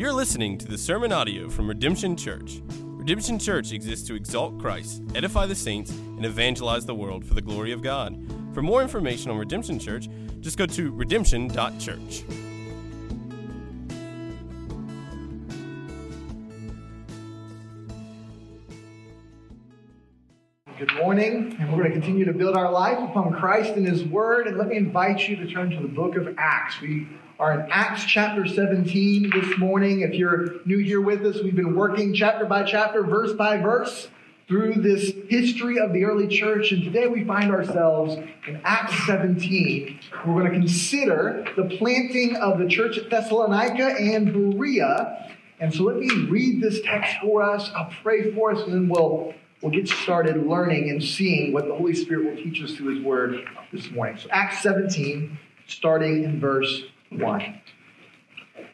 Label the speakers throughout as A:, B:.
A: You're listening to the sermon audio from Redemption Church. Redemption Church exists to exalt Christ, edify the saints, and evangelize the world for the glory of God. For more information on Redemption Church, just go to redemption.church.
B: Good morning, and we're going to continue to build our life upon Christ and His Word. And let me invite you to turn to the book of Acts. We are in Acts chapter 17 this morning. If you're new here with us, we've been working chapter by chapter, verse by verse, through this history of the early church. And today we find ourselves in Acts 17. We're going to consider the planting of the church at Thessalonica and Berea. And so let me read this text for us. I'll pray for us, and then we'll we'll get started learning and seeing what the Holy Spirit will teach us through His Word this morning. So, Acts 17, starting in verse 1.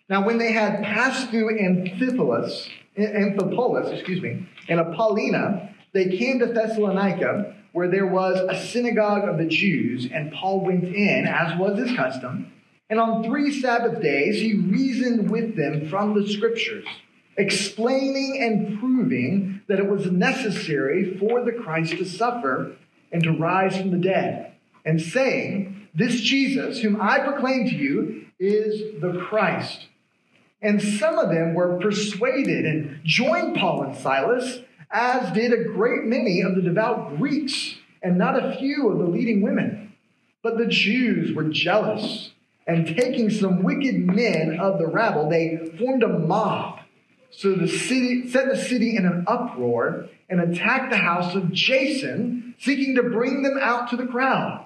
B: Now, when they had passed through Amphipolis, Amphipolis, excuse me, and Apollonia, they came to Thessalonica, where there was a synagogue of the Jews, and Paul went in, as was his custom. And on three Sabbath days, he reasoned with them from the Scriptures, explaining and proving that it was necessary for the Christ to suffer and to rise from the dead, and saying, This Jesus, whom I proclaim to you, is the Christ. And some of them were persuaded and joined Paul and Silas, as did a great many of the devout Greeks, and not a few of the leading women. But the Jews were jealous, and taking some wicked men of the rabble, they formed a mob. So the city set the city in an uproar and attacked the house of Jason, seeking to bring them out to the crowd.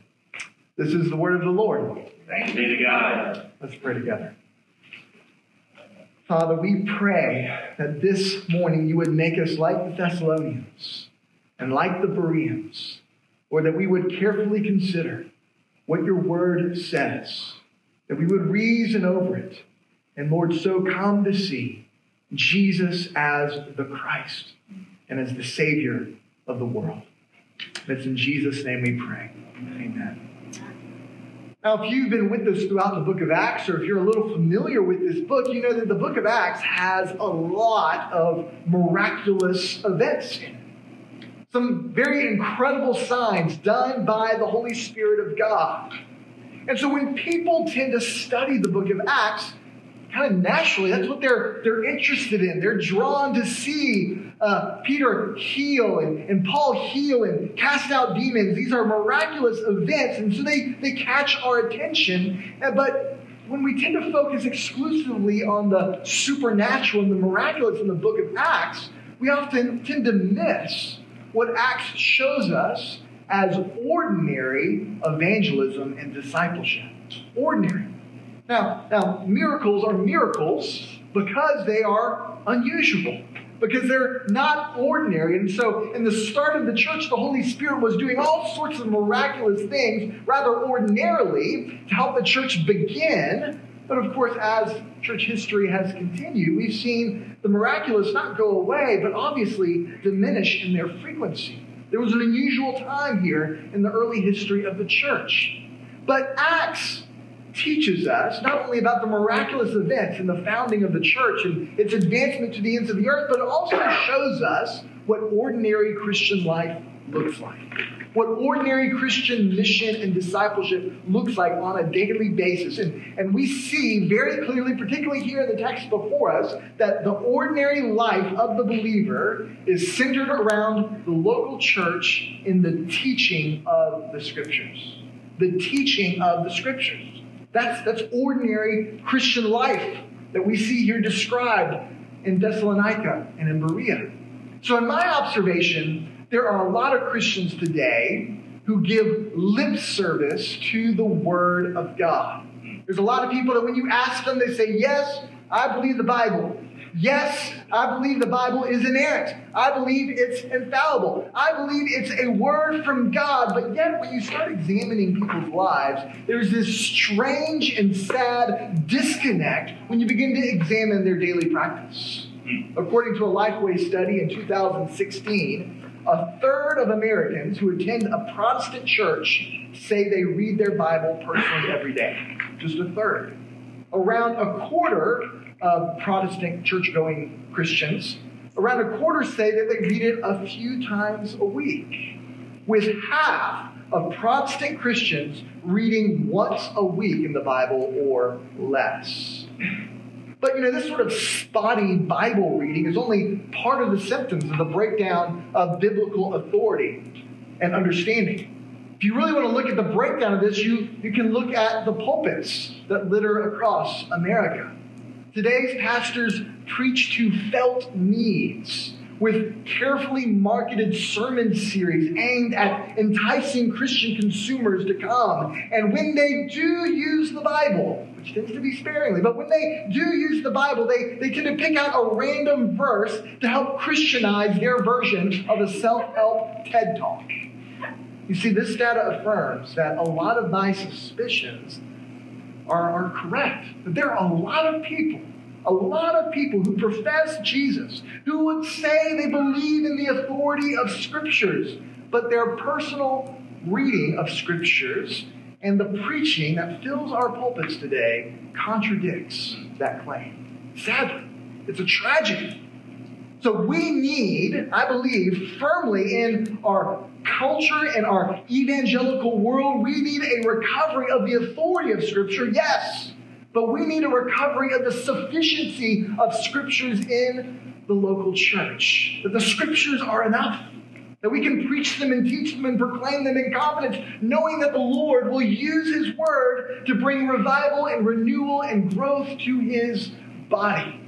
B: This is the word of the Lord.
C: Thanks be to God.
B: Let's pray together. Father, we pray that this morning you would make us like the Thessalonians and like the Bereans, or that we would carefully consider what your word says, that we would reason over it, and Lord, so come to see Jesus as the Christ and as the Savior of the world. It's in Jesus' name we pray. Amen. Now, if you've been with us throughout the book of Acts, or if you're a little familiar with this book, you know that the book of Acts has a lot of miraculous events in it. Some very incredible signs done by the Holy Spirit of God. And so when people tend to study the book of Acts, kind of naturally, that's what they're, they're interested in. They're drawn to see uh, Peter heal and, and Paul heal and cast out demons. These are miraculous events, and so they, they catch our attention. Uh, but when we tend to focus exclusively on the supernatural and the miraculous in the book of Acts, we often tend to miss what Acts shows us as ordinary evangelism and discipleship. Ordinary. Now, now, miracles are miracles because they are unusual, because they're not ordinary. And so, in the start of the church, the Holy Spirit was doing all sorts of miraculous things rather ordinarily to help the church begin. But of course, as church history has continued, we've seen the miraculous not go away, but obviously diminish in their frequency. There was an unusual time here in the early history of the church. But Acts teaches us not only about the miraculous events in the founding of the church and its advancement to the ends of the earth, but it also shows us what ordinary Christian life looks like. What ordinary Christian mission and discipleship looks like on a daily basis. And, and we see very clearly, particularly here in the text before us, that the ordinary life of the believer is centered around the local church in the teaching of the scriptures. The teaching of the scriptures. That's, that's ordinary Christian life that we see here described in Thessalonica and in Berea. So, in my observation, there are a lot of Christians today who give lip service to the Word of God. There's a lot of people that when you ask them, they say, Yes, I believe the Bible. Yes, I believe the Bible is inerrant. I believe it's infallible. I believe it's a word from God. But yet, when you start examining people's lives, there's this strange and sad disconnect when you begin to examine their daily practice. Hmm. According to a Lifeway study in 2016, a third of Americans who attend a Protestant church say they read their Bible personally every day. Just a third. Around a quarter of Protestant church going Christians, around a quarter say that they read it a few times a week, with half of Protestant Christians reading once a week in the Bible or less. But you know, this sort of spotty Bible reading is only part of the symptoms of the breakdown of biblical authority and understanding. If you really want to look at the breakdown of this, you, you can look at the pulpits that litter across America. Today's pastors preach to felt needs with carefully marketed sermon series aimed at enticing Christian consumers to come. And when they do use the Bible, which tends to be sparingly, but when they do use the Bible, they, they tend to pick out a random verse to help Christianize their version of a self help TED Talk. You see, this data affirms that a lot of my suspicions are, are correct. That there are a lot of people, a lot of people who profess Jesus, who would say they believe in the authority of Scriptures, but their personal reading of Scriptures and the preaching that fills our pulpits today contradicts that claim. Sadly, it's a tragedy. So we need, I believe, firmly in our culture and our evangelical world, we need a recovery of the authority of Scripture, yes, but we need a recovery of the sufficiency of Scriptures in the local church. That the Scriptures are enough. That we can preach them and teach them and proclaim them in confidence, knowing that the Lord will use His Word to bring revival and renewal and growth to His body.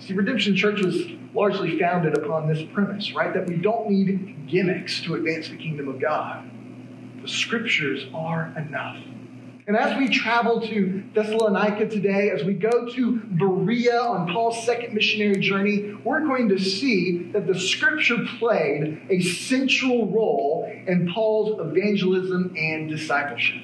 B: See, Redemption Church was largely founded upon this premise, right? That we don't need gimmicks to advance the kingdom of God. The scriptures are enough. And as we travel to Thessalonica today, as we go to Berea on Paul's second missionary journey, we're going to see that the scripture played a central role in Paul's evangelism and discipleship.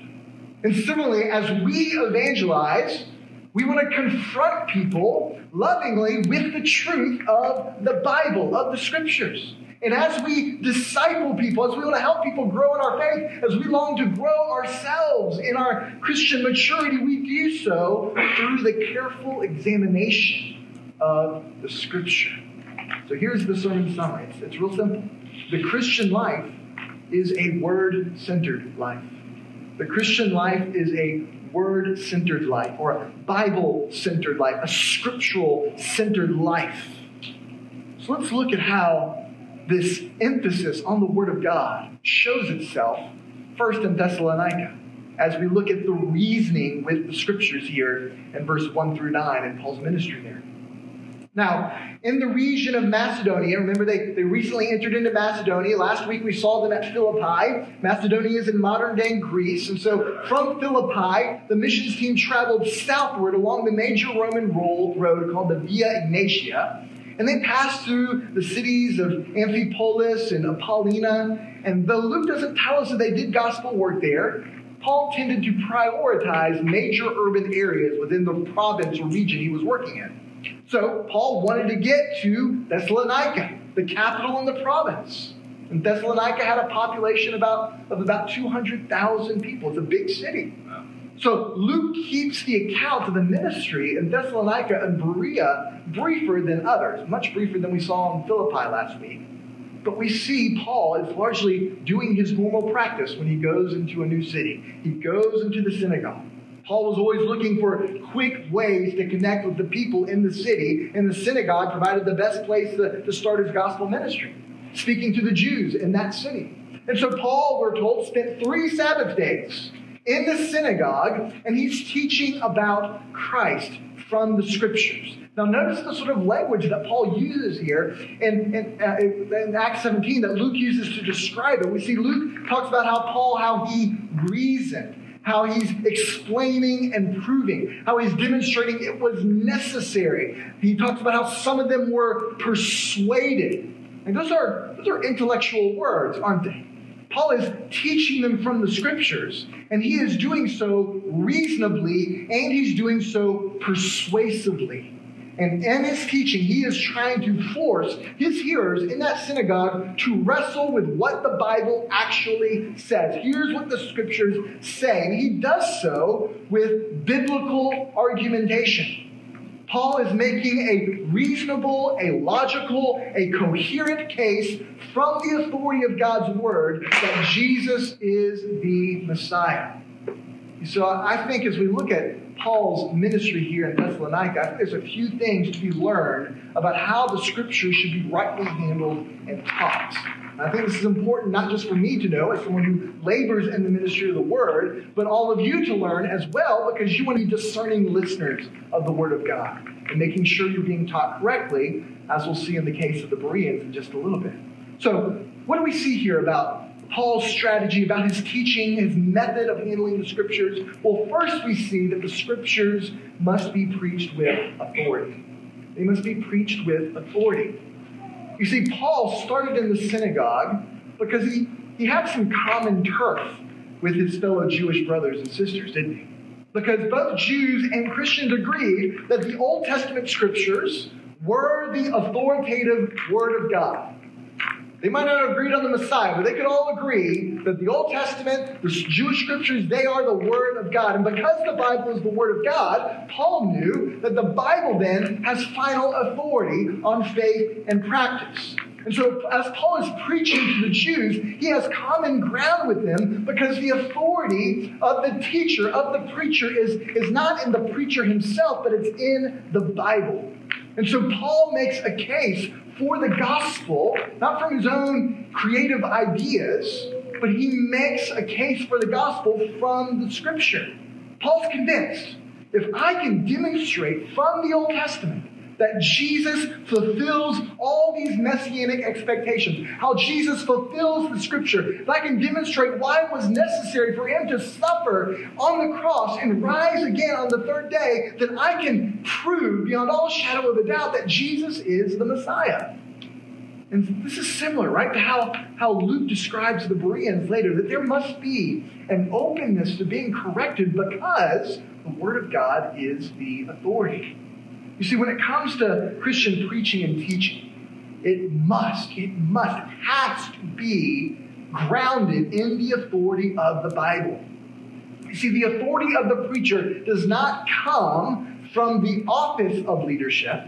B: And similarly, as we evangelize, we want to confront people lovingly with the truth of the Bible, of the scriptures. And as we disciple people, as we want to help people grow in our faith, as we long to grow ourselves in our Christian maturity, we do so through the careful examination of the scripture. So here's the sermon summary it's, it's real simple. The Christian life is a word centered life. The Christian life is a word centered life or a Bible centered life, a scriptural centered life. So let's look at how this emphasis on the Word of God shows itself first in Thessalonica as we look at the reasoning with the scriptures here in verse 1 through 9 in Paul's ministry there. Now, in the region of Macedonia, remember they, they recently entered into Macedonia. Last week we saw them at Philippi. Macedonia is in modern day Greece. And so from Philippi, the missions team traveled southward along the major Roman road called the Via Egnatia. And they passed through the cities of Amphipolis and Apollonia. And though Luke doesn't tell us that they did gospel work there, Paul tended to prioritize major urban areas within the province or region he was working in. So Paul wanted to get to Thessalonica, the capital in the province. And Thessalonica had a population about, of about 200,000 people. It's a big city. So Luke keeps the account of the ministry in Thessalonica and Berea briefer than others, much briefer than we saw in Philippi last week. But we see Paul is largely doing his normal practice when he goes into a new city. He goes into the synagogue. Paul was always looking for quick ways to connect with the people in the city, and the synagogue provided the best place to, to start his gospel ministry, speaking to the Jews in that city. And so Paul, we're told, spent three Sabbath days in the synagogue, and he's teaching about Christ from the scriptures. Now, notice the sort of language that Paul uses here in, in, uh, in, Acts 17 that Luke uses to describe it. We see Luke talks about how Paul, how he reasoned, how he's explaining and proving, how he's demonstrating it was necessary. He talks about how some of them were persuaded. And those are, those are intellectual words, aren't they? Paul is teaching them from the scriptures, and he is doing so reasonably and he's doing so persuasively. And in his teaching, he is trying to force his hearers in that synagogue to wrestle with what the Bible actually says. Here's what the scriptures say. And he does so with biblical argumentation. Paul is making a reasonable, a logical, a coherent case from the authority of God's word that Jesus is the Messiah. So I think as we look at Paul's ministry here in Thessalonica, I think there's a few things to be learned about how the scriptures should be rightly handled and taught. I think this is important not just for me to know as someone who labors in the ministry of the word, but all of you to learn as well because you want to be discerning listeners of the word of God and making sure you're being taught correctly, as we'll see in the case of the Bereans in just a little bit. So, what do we see here about Paul's strategy, about his teaching, his method of handling the scriptures? Well, first we see that the scriptures must be preached with authority. They must be preached with authority. You see, Paul started in the synagogue because he, he had some common turf with his fellow Jewish brothers and sisters, didn't he? Because both Jews and Christians agreed that the Old Testament scriptures were the authoritative Word of God. They might not have agreed on the Messiah, but they could all agree that the Old Testament, the Jewish scriptures, they are the Word of God. And because the Bible is the Word of God, Paul knew that the Bible then has final authority on faith and practice. And so, as Paul is preaching to the Jews, he has common ground with them because the authority of the teacher, of the preacher, is, is not in the preacher himself, but it's in the Bible. And so, Paul makes a case for the gospel, not from his own creative ideas, but he makes a case for the gospel from the scripture. Paul's convinced if I can demonstrate from the Old Testament that Jesus fulfills all these messianic expectations, how Jesus fulfills the scripture, if I can demonstrate why it was necessary for him to suffer on the cross and rise again on the third day, then I can prove beyond all shadow of a doubt that Jesus is the Messiah. And this is similar, right, to how, how Luke describes the Bereans later, that there must be an openness to being corrected because the Word of God is the authority. You see, when it comes to Christian preaching and teaching, it must, it must, it has to be grounded in the authority of the Bible. You see, the authority of the preacher does not come from the office of leadership.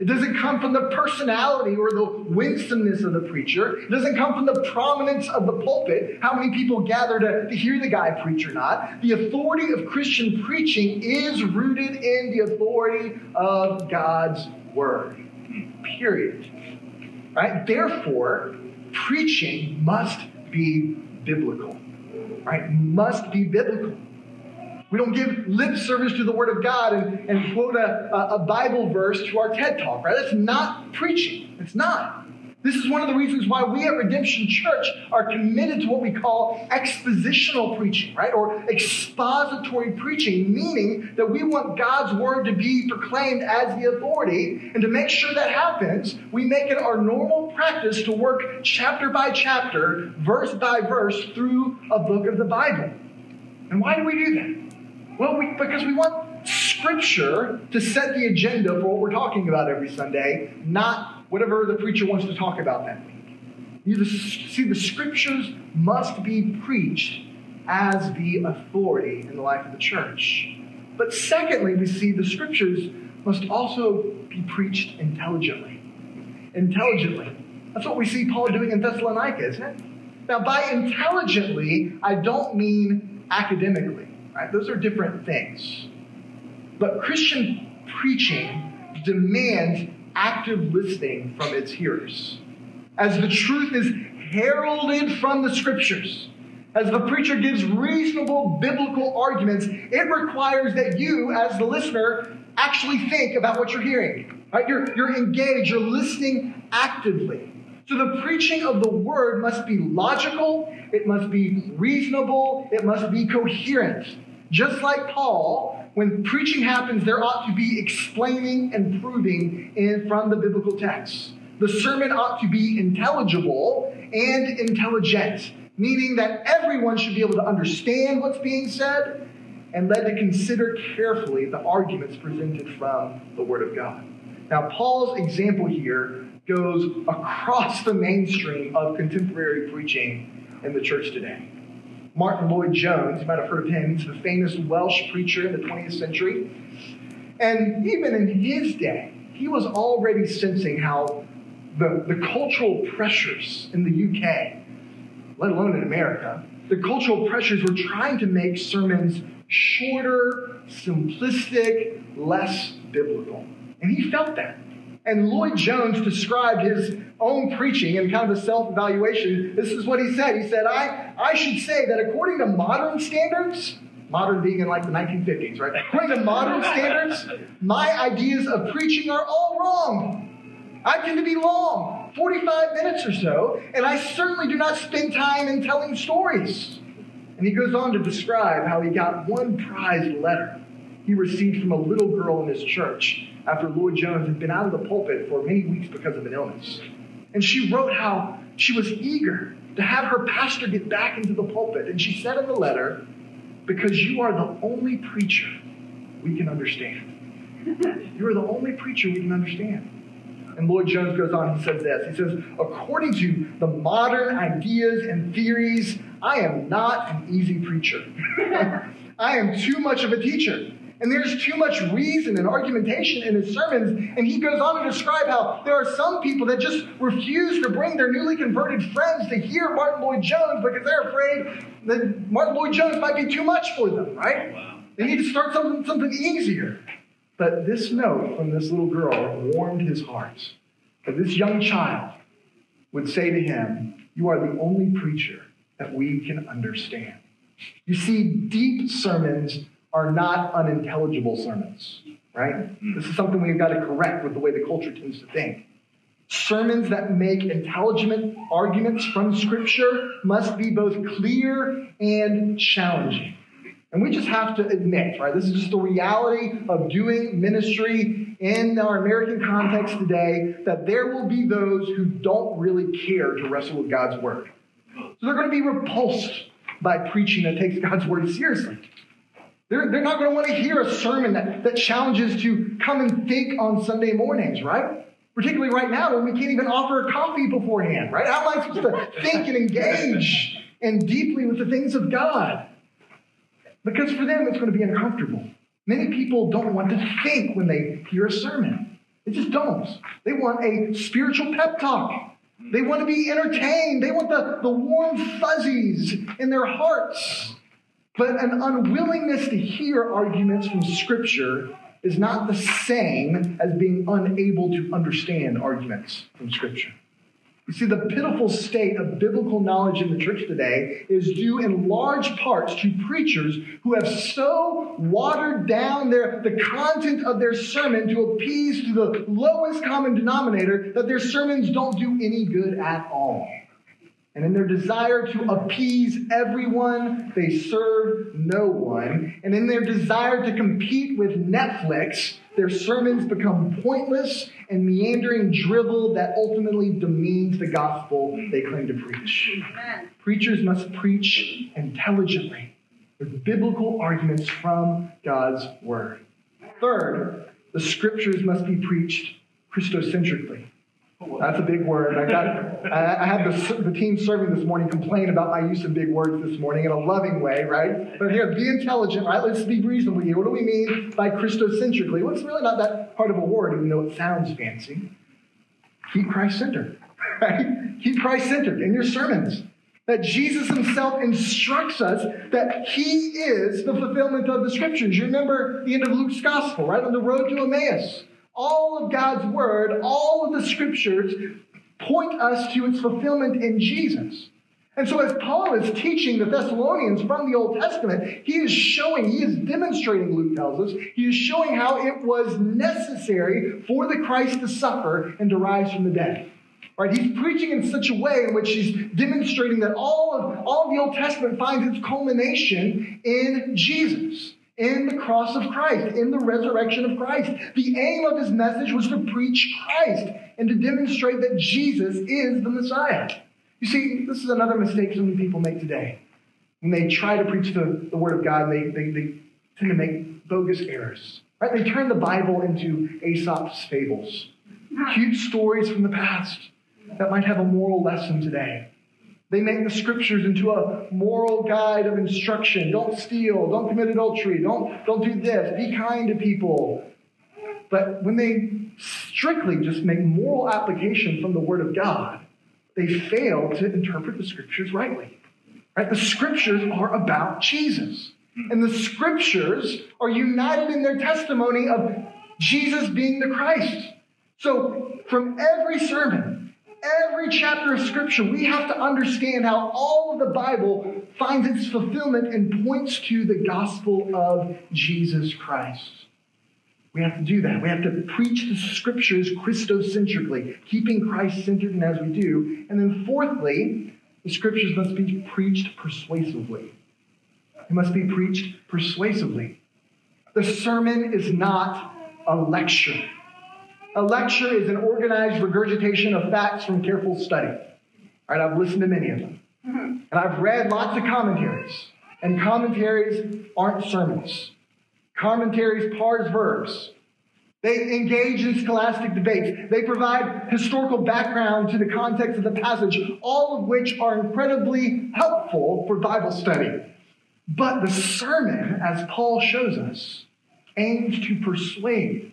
B: It doesn't come from the personality or the winsomeness of the preacher. It doesn't come from the prominence of the pulpit, how many people gather to, to hear the guy preach or not. The authority of Christian preaching is rooted in the authority of God's word. Period. Right? Therefore, preaching must be biblical. Right? Must be biblical. We don't give lip service to the Word of God and, and quote a, a Bible verse to our TED Talk, right? That's not preaching. It's not. This is one of the reasons why we at Redemption Church are committed to what we call expositional preaching, right? Or expository preaching, meaning that we want God's word to be proclaimed as the authority. And to make sure that happens, we make it our normal practice to work chapter by chapter, verse by verse through a book of the Bible. And why do we do that? Well, we, because we want Scripture to set the agenda for what we're talking about every Sunday, not whatever the preacher wants to talk about that week. You see, the scriptures must be preached as the authority in the life of the church. But secondly, we see the scriptures must also be preached intelligently. Intelligently. That's what we see Paul doing in Thessalonica, isn't it? Now, by intelligently, I don't mean academically, right? Those are different things. But Christian preaching demands active listening from its hearers. As the truth is heralded from the scriptures, as the preacher gives reasonable biblical arguments, it requires that you, as the listener, actually think about what you're hearing. Right? You're, you're engaged, you're listening actively. So the preaching of the word must be logical, it must be reasonable, it must be coherent. Just like Paul, when preaching happens, there ought to be explaining and proving in, from the biblical text. The sermon ought to be intelligible and intelligent meaning that everyone should be able to understand what's being said and led to consider carefully the arguments presented from the Word of God. Now, Paul's example here goes across the mainstream of contemporary preaching in the church today. Martyn Lloyd-Jones, you might have heard of him, he's the famous Welsh preacher in the 20th century. And even in his day, he was already sensing how the, the cultural pressures in the UK let alone in America, the cultural pressures were trying to make sermons shorter, simplistic, less biblical. And he felt that. And Lloyd-Jones described his own preaching and kind of a self evaluation. This is what he said. He said, I, I should say that according to modern standards, modern being in like the 1950s, right? According to modern standards, my ideas of preaching are all wrong. I tend to be long. 45 minutes or so, and I certainly do not spend time in telling stories. And he goes on to describe how he got one prized letter he received from a little girl in his church after Lloyd-Jones had been out of the pulpit for many weeks because of an illness. And she wrote how she was eager to have her pastor get back into the pulpit. And she said in the letter, Because you are the only preacher we can understand. You are the only preacher we can understand. And Lloyd-Jones goes on, he says this. He says, according to the modern ideas and theories, I am not an easy preacher. I am too much of a teacher. And there's too much reason and argumentation in his sermons. And he goes on to describe how there are some people that just refuse to bring their newly converted friends to hear Martyn Lloyd-Jones because they're afraid that Martyn Lloyd-Jones might be too much for them, right? Wow. They need to start something, something easier. But this note from this little girl warmed his heart. That this young child would say to him, You are the only preacher that we can understand. You see, deep sermons are not unintelligible sermons, right? Mm-hmm. This is something we've got to correct with the way the culture tends to think. Sermons that make intelligent arguments from Scripture must be both clear and challenging. And we just have to admit, right? This is just the reality of doing ministry in our American context today that there will be those who don't really care to wrestle with God's word. So they're going to be repulsed by preaching that takes God's word seriously. They're, they're not going to want to hear a sermon that, that challenges to come and think on Sunday mornings, right? Particularly right now when we can't even offer a coffee beforehand, right? How am I supposed to think and engage and deeply with the things of God? Because for them, it's going to be uncomfortable. Many people don't want to think when they hear a sermon. They just don't. They want a spiritual pep talk. They want to be entertained. They want the, the warm fuzzies in their hearts. But an unwillingness to hear arguments from Scripture is not the same as being unable to understand arguments from Scripture. You see, the pitiful state of biblical knowledge in the church today is due in large parts to preachers who have so watered down their, the content of their sermon to appease to the lowest common denominator that their sermons don't do any good at all. And in their desire to appease everyone, they serve no one. And in their desire to compete with Netflix, their sermons become pointless and meandering drivel that ultimately demeans the gospel they claim to preach. Amen. Preachers must preach intelligently with biblical arguments from God's word. Third, the scriptures must be preached Christocentrically. That's a big word. I got. I had the, the team serving this morning complain about my use of big words this morning in a loving way, right? But here, be intelligent, right? Let's be reasonable here. What do we mean by Christocentrically? Well, it's really not that hard of a word, even though it sounds fancy. Keep Christ centered, right? Keep Christ centered in your sermons. That Jesus himself instructs us that he is the fulfillment of the scriptures. You remember the end of Luke's gospel, right? On the road to Emmaus all of God's word, all of the scriptures point us to its fulfillment in Jesus. And so, as Paul is teaching the Thessalonians from the Old Testament, he is showing, he is demonstrating, Luke tells us, he is showing how it was necessary for the Christ to suffer and to rise from the dead. Right? He's preaching in such a way in which he's demonstrating that all of, all of the Old Testament finds its culmination in Jesus in the cross of Christ, in the resurrection of Christ. The aim of his message was to preach Christ and to demonstrate that Jesus is the Messiah. You see, this is another mistake so many people make today. When they try to preach the, the Word of God, they, they, they tend to make bogus errors. Right? They turn the Bible into Aesop's fables, cute stories from the past that might have a moral lesson today. They make the scriptures into a moral guide of instruction. Don't steal. Don't commit adultery. Don't, don't do this. Be kind to people. But when they strictly just make moral application from the Word of God, they fail to interpret the scriptures rightly. Right? The scriptures are about Jesus. And the scriptures are united in their testimony of Jesus being the Christ. So, from every sermon, every chapter of Scripture, we have to understand how all of the Bible finds its fulfillment and points to the gospel of Jesus Christ. We have to do that. We have to preach the Scriptures Christocentrically, keeping Christ centered, and as we do. And then, fourthly, the Scriptures must be preached persuasively. It must be preached persuasively. The sermon is not a lecture. A lecture is an organized regurgitation of facts from careful study. All right, I've listened to many of them. Mm-hmm. And I've read lots of commentaries. And commentaries aren't sermons. Commentaries parse verbs. They engage in scholastic debates. They provide historical background to the context of the passage, all of which are incredibly helpful for Bible study. But the sermon, as Paul shows us, aims to persuade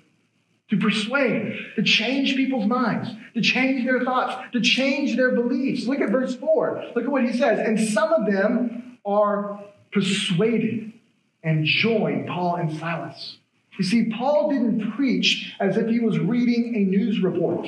B: to persuade, to change people's minds, to change their thoughts, to change their beliefs. Look at verse 4. Look at what he says. And some of them are persuaded and join Paul and Silas. You see, Paul didn't preach as if he was reading a news report,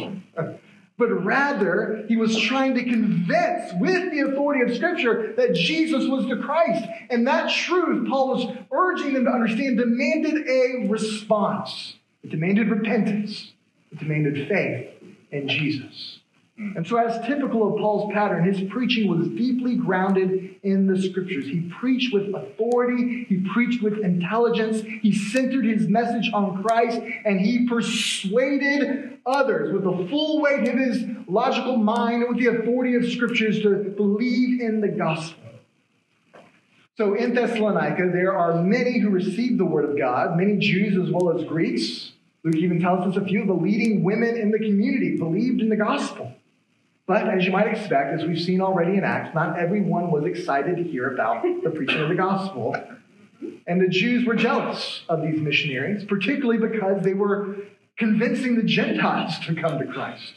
B: but rather he was trying to convince with the authority of Scripture that Jesus was the Christ. And that truth, Paul was urging them to understand, demanded a response. It demanded repentance. It demanded faith in Jesus. Hmm. And so, as typical of Paul's pattern, his preaching was deeply grounded in the scriptures. He preached with authority, he preached with intelligence, he centered his message on Christ, and he persuaded others with the full weight of his logical mind and with the authority of scriptures to believe in the gospel. So in Thessalonica, there are many who received the word of God, many Jews as well as Greeks. Luke even tells us a few of the leading women in the community believed in the gospel. But as you might expect, as we've seen already in Acts, not everyone was excited to hear about the preaching of the gospel. And the Jews were jealous of these missionaries, particularly because they were convincing the Gentiles to come to Christ.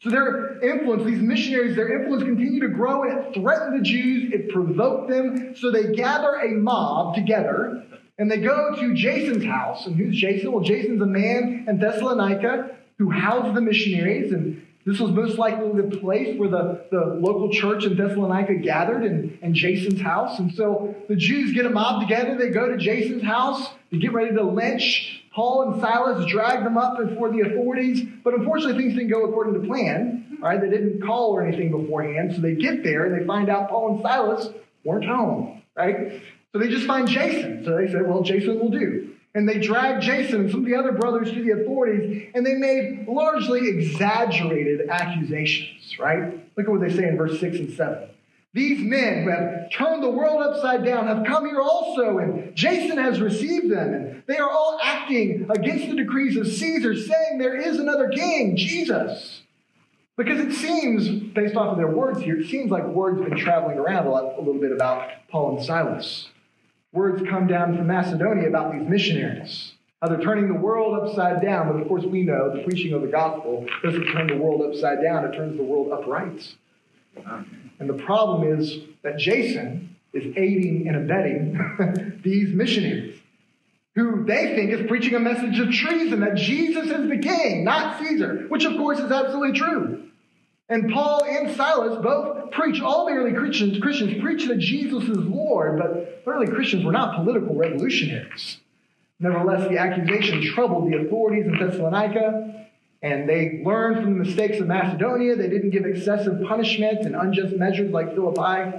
B: So their influence, these missionaries, their influence continued to grow and it threatened the Jews, it provoked them. So they gather a mob together and they go to Jason's house. And who's Jason? Well, Jason's a man in Thessalonica who housed the missionaries. And this was most likely the place where the, the local church in Thessalonica gathered in Jason's house. And so the Jews get a mob together. They go to Jason's house. They get ready to lynch Paul and Silas drag them up before the authorities, but unfortunately things didn't go according to plan. Right? They didn't call or anything beforehand, so they get there and they find out Paul and Silas weren't home. Right? So they just find Jason. So they said, "Well, Jason will do." And they dragged Jason and some of the other brothers to the authorities, and they made largely exaggerated accusations. Right? Look at what they say in verse six and seven. These men who have turned the world upside down have come here also, and Jason has received them, and they are all acting against the decrees of Caesar, saying there is another king, Jesus. Because it seems, based off of their words here, it seems like words have been traveling around a, lot, a little bit about Paul and Silas. Words come down from Macedonia about these missionaries, how they're turning the world upside down. But of course, we know the preaching of the gospel doesn't turn the world upside down, it turns the world upright. And the problem is that Jason is aiding and abetting these missionaries who they think is preaching a message of treason that Jesus is the king, not Caesar, which of course is absolutely true. And Paul and Silas both preach, all the early Christians, Christians preach that Jesus is Lord, but the early Christians were not political revolutionaries. Nevertheless, the accusation troubled the authorities in Thessalonica, and they learned from the mistakes of Macedonia. They didn't give excessive punishment and unjust measures like Philippi.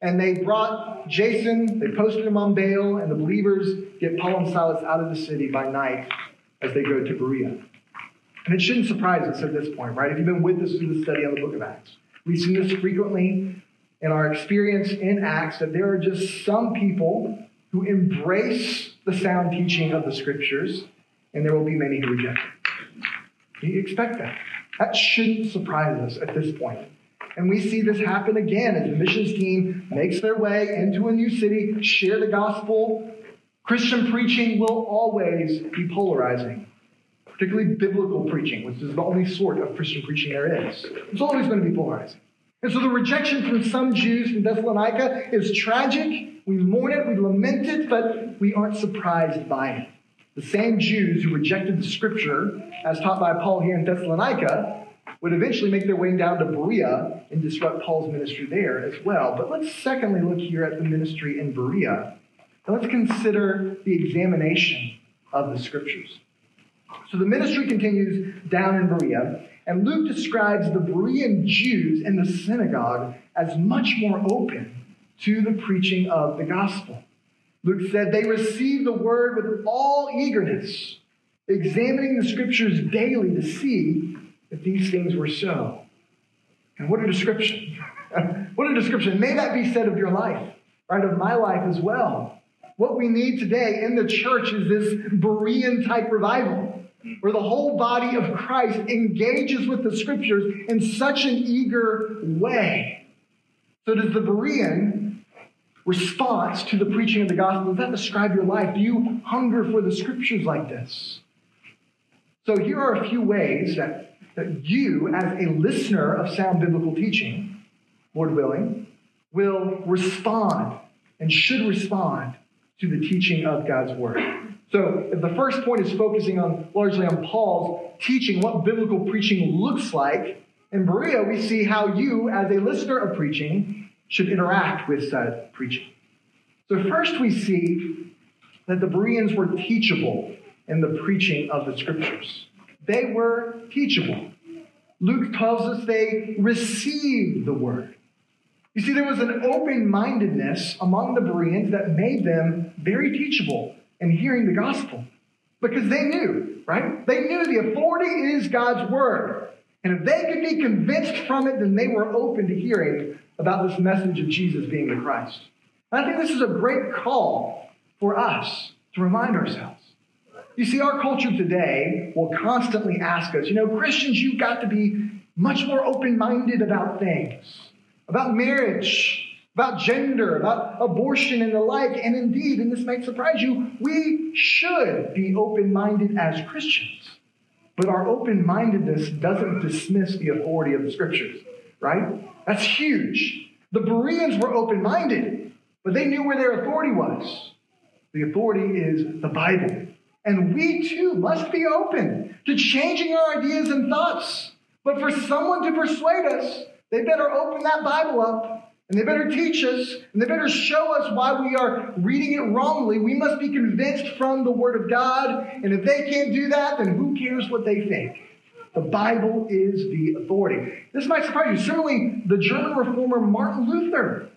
B: And they brought Jason, they posted him on bail, and the believers get Paul and Silas out of the city by night as they go to Berea. And it shouldn't surprise us at this point, right? If you've been with us through the study on the book of Acts, we've seen this frequently in our experience in Acts that there are just some people who embrace the sound teaching of the scriptures, and there will be many who reject it. You expect that. That shouldn't surprise us at this point. And we see this happen again as the missions team makes their way into a new city, share the gospel. Christian preaching will always be polarizing particularly biblical preaching, which is the only sort of Christian preaching there is. It's always going to be polarizing. And so the rejection from some Jews from Thessalonica is tragic. We mourn it, we lament it, but we aren't surprised by it. The same Jews who rejected the scripture, as taught by Paul here in Thessalonica, would eventually make their way down to Berea and disrupt Paul's ministry there as well. But let's secondly look here at the ministry in Berea. And let's consider the examination of the scriptures. So the ministry continues down in Berea, and Luke describes the Berean Jews in the synagogue as much more open to the preaching of the gospel. Luke said they received the word with all eagerness, examining the scriptures daily to see if these things were so. And what a description! what a description. May that be said of your life, right? Of my life as well. What we need today in the church is this Berean type revival where the whole body of Christ engages with the scriptures in such an eager way. So, does the Berean response to the preaching of the gospel, does that describe your life? Do you hunger for the scriptures like this? So, here are a few ways that, that you, as a listener of sound biblical teaching, Lord willing, will respond and should respond to the teaching of God's word. So if the first point is focusing on largely on Paul's teaching what biblical preaching looks like, in Berea we see how you, as a listener of preaching, should interact with said preaching. So first we see that the Bereans were teachable in the preaching of the scriptures. They were teachable. Luke tells us they received the word. You see, there was an open mindedness among the Bereans that made them very teachable and hearing the gospel because they knew, right? They knew the authority is God's word. And if they could be convinced from it, then they were open to hearing about this message of Jesus being the Christ. And I think this is a great call for us to remind ourselves. You see, our culture today will constantly ask us, you know, Christians, you've got to be much more open minded about things, about marriage, about gender, about abortion and the like. And indeed, and this might surprise you, we should be open minded as Christians. But our open mindedness doesn't dismiss the authority of the scriptures, right? That's huge. The Bereans were open minded, but they knew where their authority was. The authority is the Bible. And we too must be open to changing our ideas and thoughts. But for someone to persuade us, they better open that Bible up and they better teach us, and they better show us why we are reading it wrongly. We must be convinced from the Word of God. And if they can't do that, then who cares what they think? The Bible is the authority. This might surprise you. Certainly, the German reformer Martin Luther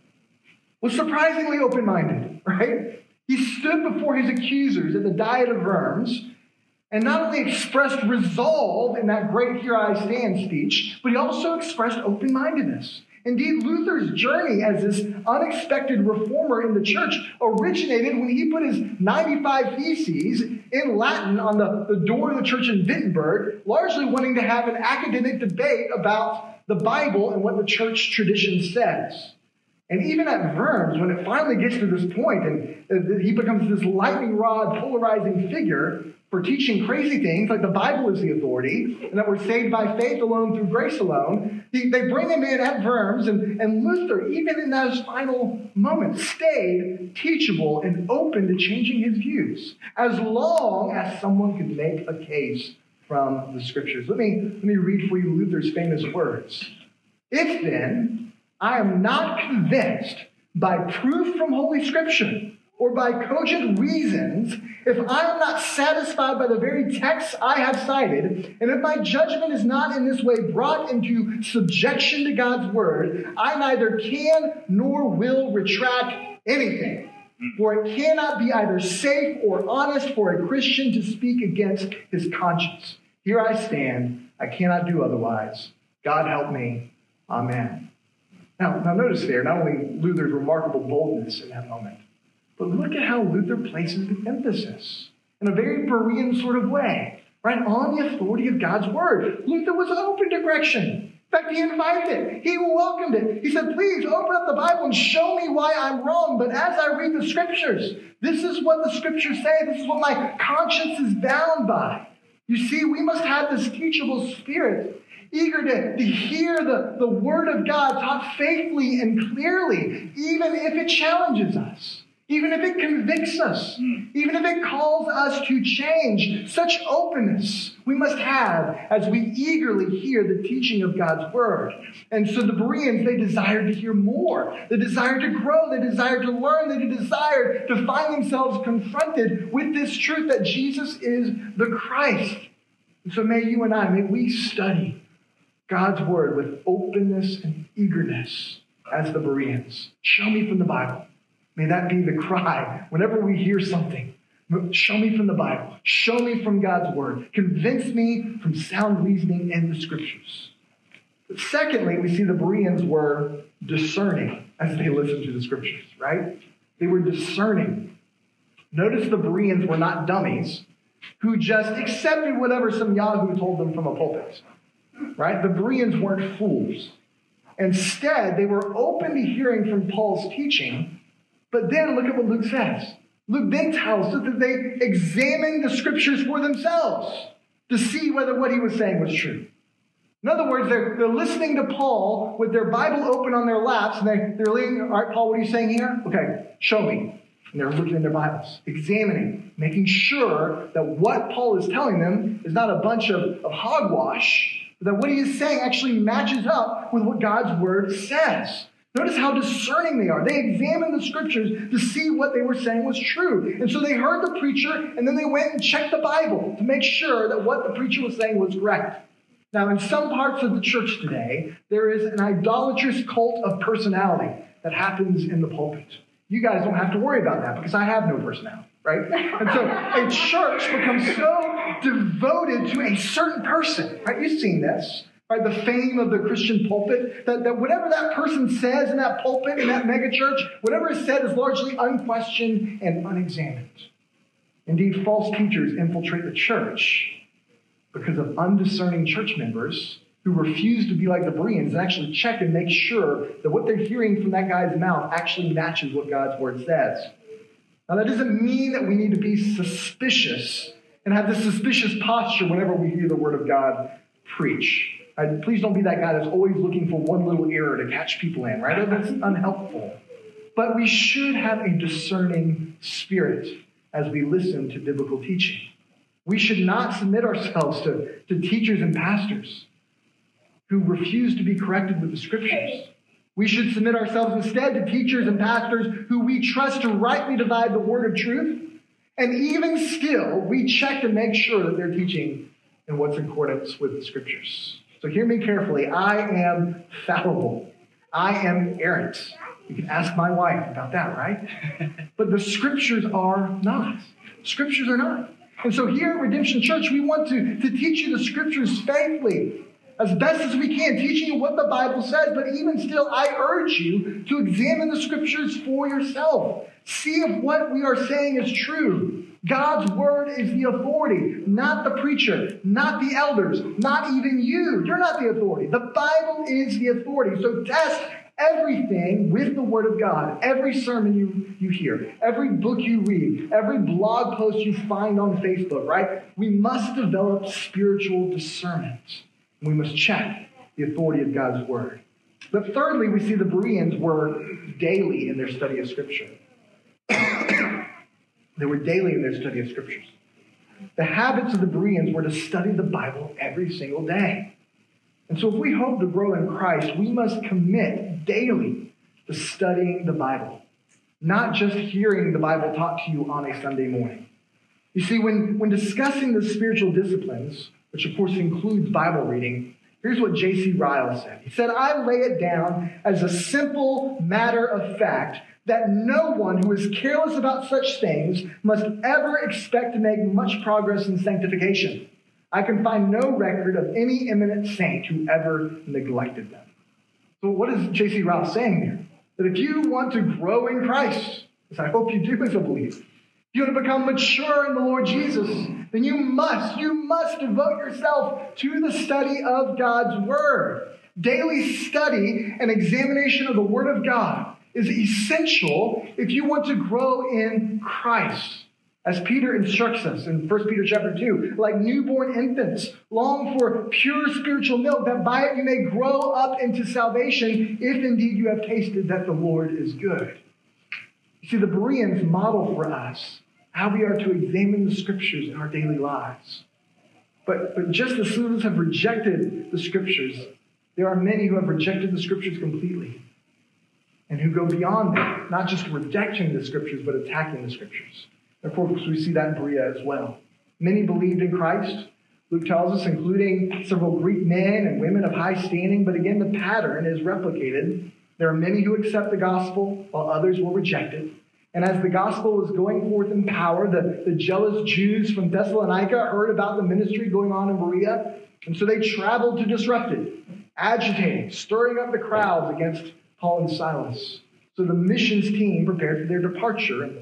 B: was surprisingly open minded, right? He stood before his accusers at the Diet of Worms and not only expressed resolve in that great Here I Stand speech, but he also expressed open mindedness. Indeed, Luther's journey as this unexpected reformer in the church originated when he put his 95 theses in Latin on the, the door of the church in Wittenberg, largely wanting to have an academic debate about the Bible and what the church tradition says. And even at Worms, when it finally gets to this point and uh, he becomes this lightning rod polarizing figure for teaching crazy things like the Bible is the authority and that we're saved by faith alone through grace alone, they bring him in at Worms. And, and Luther, even in those final moments, stayed teachable and open to changing his views as long as someone could make a case from the scriptures. Let me, let me read for you Luther's famous words. If then I am not convinced by proof from Holy Scripture or by cogent reasons, if I am not satisfied by the very texts I have cited, and if my judgment is not in this way brought into subjection to God's word, I neither can nor will retract anything. For it cannot be either safe or honest for a Christian to speak against his conscience. Here I stand. I cannot do otherwise. God help me. Amen. Now, now notice there, not only Luther's remarkable boldness in that moment, but look at how Luther places the emphasis in a very Berean sort of way, right? On the authority of God's word. Luther was open to correction. In fact, he invited it. He welcomed it. He said, please open up the Bible and show me why I'm wrong. But as I read the scriptures, this is what the scriptures say. This is what my conscience is bound by. You see, we must have this teachable spirit eager to, to hear the, the word of God taught faithfully and clearly, even if it challenges us, even if it convicts us, even if it calls us to change. Such openness we must have as we eagerly hear the teaching of God's word. And so the Bereans, they desired to hear more. They desired to grow. They desired to learn. They desired to find themselves confronted with this truth that Jesus is the Christ. So may you and I, may we study God's word with openness and eagerness as the Bereans. Show me from the Bible. May that be the cry whenever we hear something. Show me from the Bible. Show me from God's word. Convince me from sound reasoning in the scriptures. But secondly, we see the Bereans were discerning as they listened to the scriptures, right? They were discerning. Notice the Bereans were not dummies who just accepted whatever some Yahoo told them from a pulpit right? The Bereans weren't fools. Instead, they were open to hearing from Paul's teaching, but then look at what Luke says. Luke then tells us that they examined the scriptures for themselves to see whether what he was saying was true. In other words, they're, they're listening to Paul with their Bible open on their laps, and they, they're leaning, all right, Paul, what are you saying here? Okay, show me. And they're looking in their Bibles, examining, making sure that what Paul is telling them is not a bunch of, of hogwash, that what he is saying actually matches up with what God's word says. Notice how discerning they are. They examined the scriptures to see what they were saying was true. And so they heard the preacher, and then they went and checked the Bible to make sure that what the preacher was saying was correct. Now, in some parts of the church today, there is an idolatrous cult of personality that happens in the pulpit. You guys don't have to worry about that because I have no personality right? And so a church becomes so devoted to a certain person, right? You've seen this, right? The fame of the Christian pulpit, that, that whatever that person says in that pulpit, in that megachurch, whatever is said is largely unquestioned and unexamined. Indeed, false teachers infiltrate the church because of undiscerning church members who refuse to be like the Bereans and actually check and make sure that what they're hearing from that guy's mouth actually matches what God's word says. Now, that doesn't mean that we need to be suspicious and have this suspicious posture whenever we hear the word of God preach. Right? Please don't be that guy that's always looking for one little error to catch people in, right? That's unhelpful. But we should have a discerning spirit as we listen to biblical teaching. We should not submit ourselves to, to teachers and pastors who refuse to be corrected with the scriptures. We should submit ourselves instead to teachers and pastors who we trust to rightly divide the word of truth. And even still, we check to make sure that they're teaching in what's in accordance with the scriptures. So hear me carefully. I am fallible. I am errant. You can ask my wife about that, right? but the scriptures are not. Scriptures are not. And so here at Redemption Church, we want to, to teach you the scriptures faithfully as best as we can, teaching you what the Bible says. But even still, I urge you to examine the scriptures for yourself. See if what we are saying is true. God's word is the authority, not the preacher, not the elders, not even you. You're not the authority. The Bible is the authority. So test everything with the Word of God. Every sermon you, you hear, every book you read, every blog post you find on Facebook, right? We must develop spiritual discernment. We must check the authority of God's Word. But thirdly, we see the Bereans were daily in their study of Scripture. they were daily in their study of Scriptures. The habits of the Bereans were to study the Bible every single day. And so, if we hope to grow in Christ, we must commit daily to studying the Bible, not just hearing the Bible taught to you on a Sunday morning. You see, when, when discussing the spiritual disciplines, which of course includes Bible reading, here's what J.C. Ryle said. He said, I lay it down as a simple matter of fact that no one who is careless about such things must ever expect to make much progress in sanctification. I can find no record of any eminent saint who ever neglected them. So, what is J.C. Ryle saying here? That if you want to grow in Christ, as I hope you do as a believer, you want to become mature in the Lord Jesus, then you must, you must devote yourself to the study of God's Word. Daily study and examination of the Word of God is essential if you want to grow in Christ. As Peter instructs us in 1 Peter chapter 2, like newborn infants, long for pure spiritual milk, that by it you may grow up into salvation, if indeed you have tasted that the Lord is good. You see, the Bereans model for us how we are to examine the scriptures in our daily lives. But, but just as students have rejected the scriptures, there are many who have rejected the scriptures completely and who go beyond that, not just rejecting the scriptures, but attacking the scriptures. Course, we see that in Berea as well. Many believed in Christ. Luke tells us, including several Greek men and women of high standing, but again, the pattern is replicated. There are many who accept the gospel, while others will reject it. And as the gospel was going forth in power, the, the jealous Jews from Thessalonica heard about the ministry going on in Berea, and so they traveled to disrupt it, agitating, stirring up the crowds against Paul and Silas. So the missions team prepared for their departure and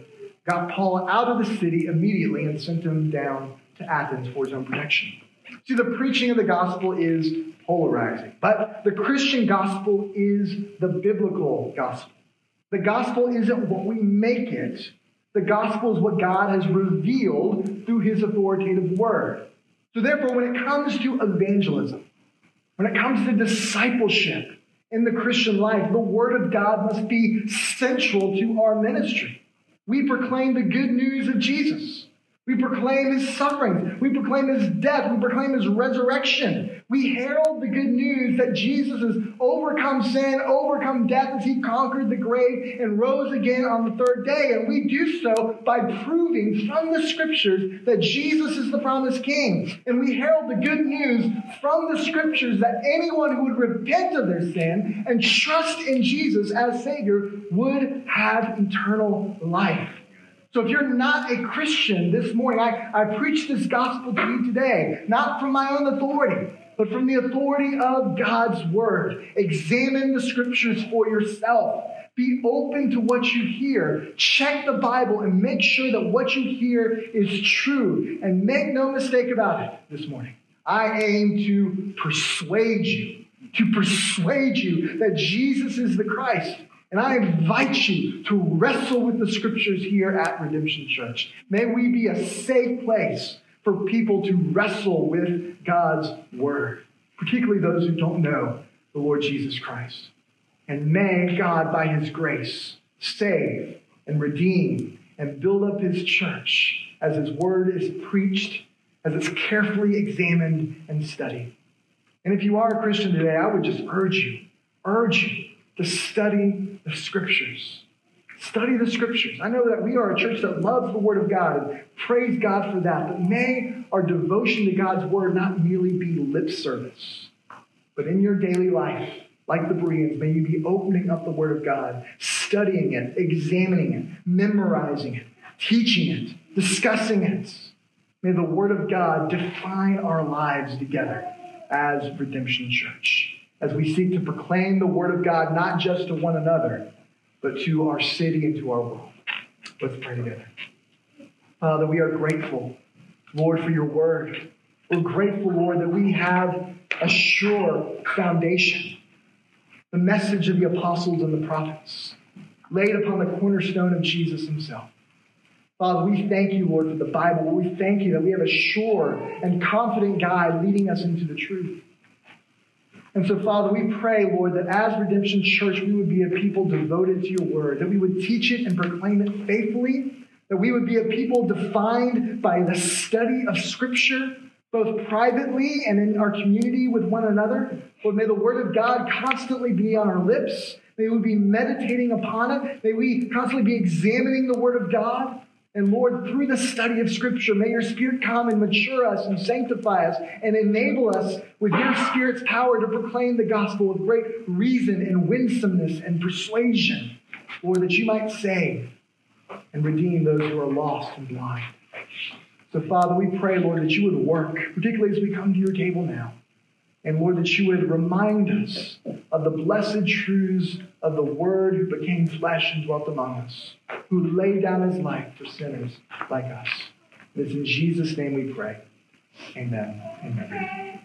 B: got Paul out of the city immediately and sent him down to Athens for his own protection. See, the preaching of the gospel is polarizing, but the Christian gospel is the biblical gospel. The gospel isn't what we make it, the gospel is what God has revealed through his authoritative word. So, therefore, when it comes to evangelism, when it comes to discipleship in the Christian life, the word of God must be central to our ministry. We proclaim the good news of Jesus. We proclaim his suffering. We proclaim his death. We proclaim his resurrection. We herald the good news that Jesus has overcome sin, overcome death as he conquered the grave and rose again on the third day. And we do so by proving from the scriptures that Jesus is the promised king. And we herald the good news from the scriptures that anyone who would repent of their sin and trust in Jesus as Savior would have eternal life. So if you're not a Christian this morning, I, I preach this gospel to you today, not from my own authority, but from the authority of God's word. Examine the scriptures for yourself. Be open to what you hear. Check the Bible and make sure that what you hear is true. And make no mistake about it this morning. I aim to persuade you, to persuade you that Jesus is the Christ and I invite you to wrestle with the scriptures here at Redemption Church. May we be a safe place for people to wrestle with God's word, particularly those who don't know the Lord Jesus Christ. And may God, by his grace, save and redeem and build up his church as his word is preached, as it's carefully examined and studied. And if you are a Christian today, I would just urge you, urge you to study the scriptures. Study the scriptures. I know that we are a church that loves the Word of God and praise God for that, but may our devotion to God's Word not merely be lip service, but in your daily life, like the Bereans, may you be opening up the Word of God, studying it, examining it, memorizing it, teaching it, discussing it. May the Word of God define our lives together as Redemption Church, as we seek to proclaim the Word of God not just to one another, but to our city and to our world. Let's pray together. Father, we are grateful, Lord, for your Word. We're grateful, Lord, that we have a sure foundation, the message of the apostles and the prophets, laid upon the cornerstone of Jesus himself. Father, we thank you, Lord, for the Bible. We thank you that we have a sure and confident guide leading us into the truth. And so, Father, we pray, Lord, that as Redemption Church, we would be a people devoted to your word, that we would teach it and proclaim it faithfully, that we would be a people defined by the study of Scripture, both privately and in our community with one another. Lord, may the word of God constantly be on our lips. May we be meditating upon it. May we constantly be examining the word of God. And Lord, through the study of Scripture, may your Spirit come and mature us and sanctify us and enable us with your Spirit's power to proclaim the gospel with great reason and winsomeness and persuasion, Lord, that you might save and redeem those who are lost and blind. So, Father, we pray, Lord, that you would work, particularly as we come to your table now. And Lord, that you would remind us of the blessed truths of the Word who became flesh and dwelt among us, who laid down his life for sinners like us. It's in Jesus' name we pray. Amen. Amen.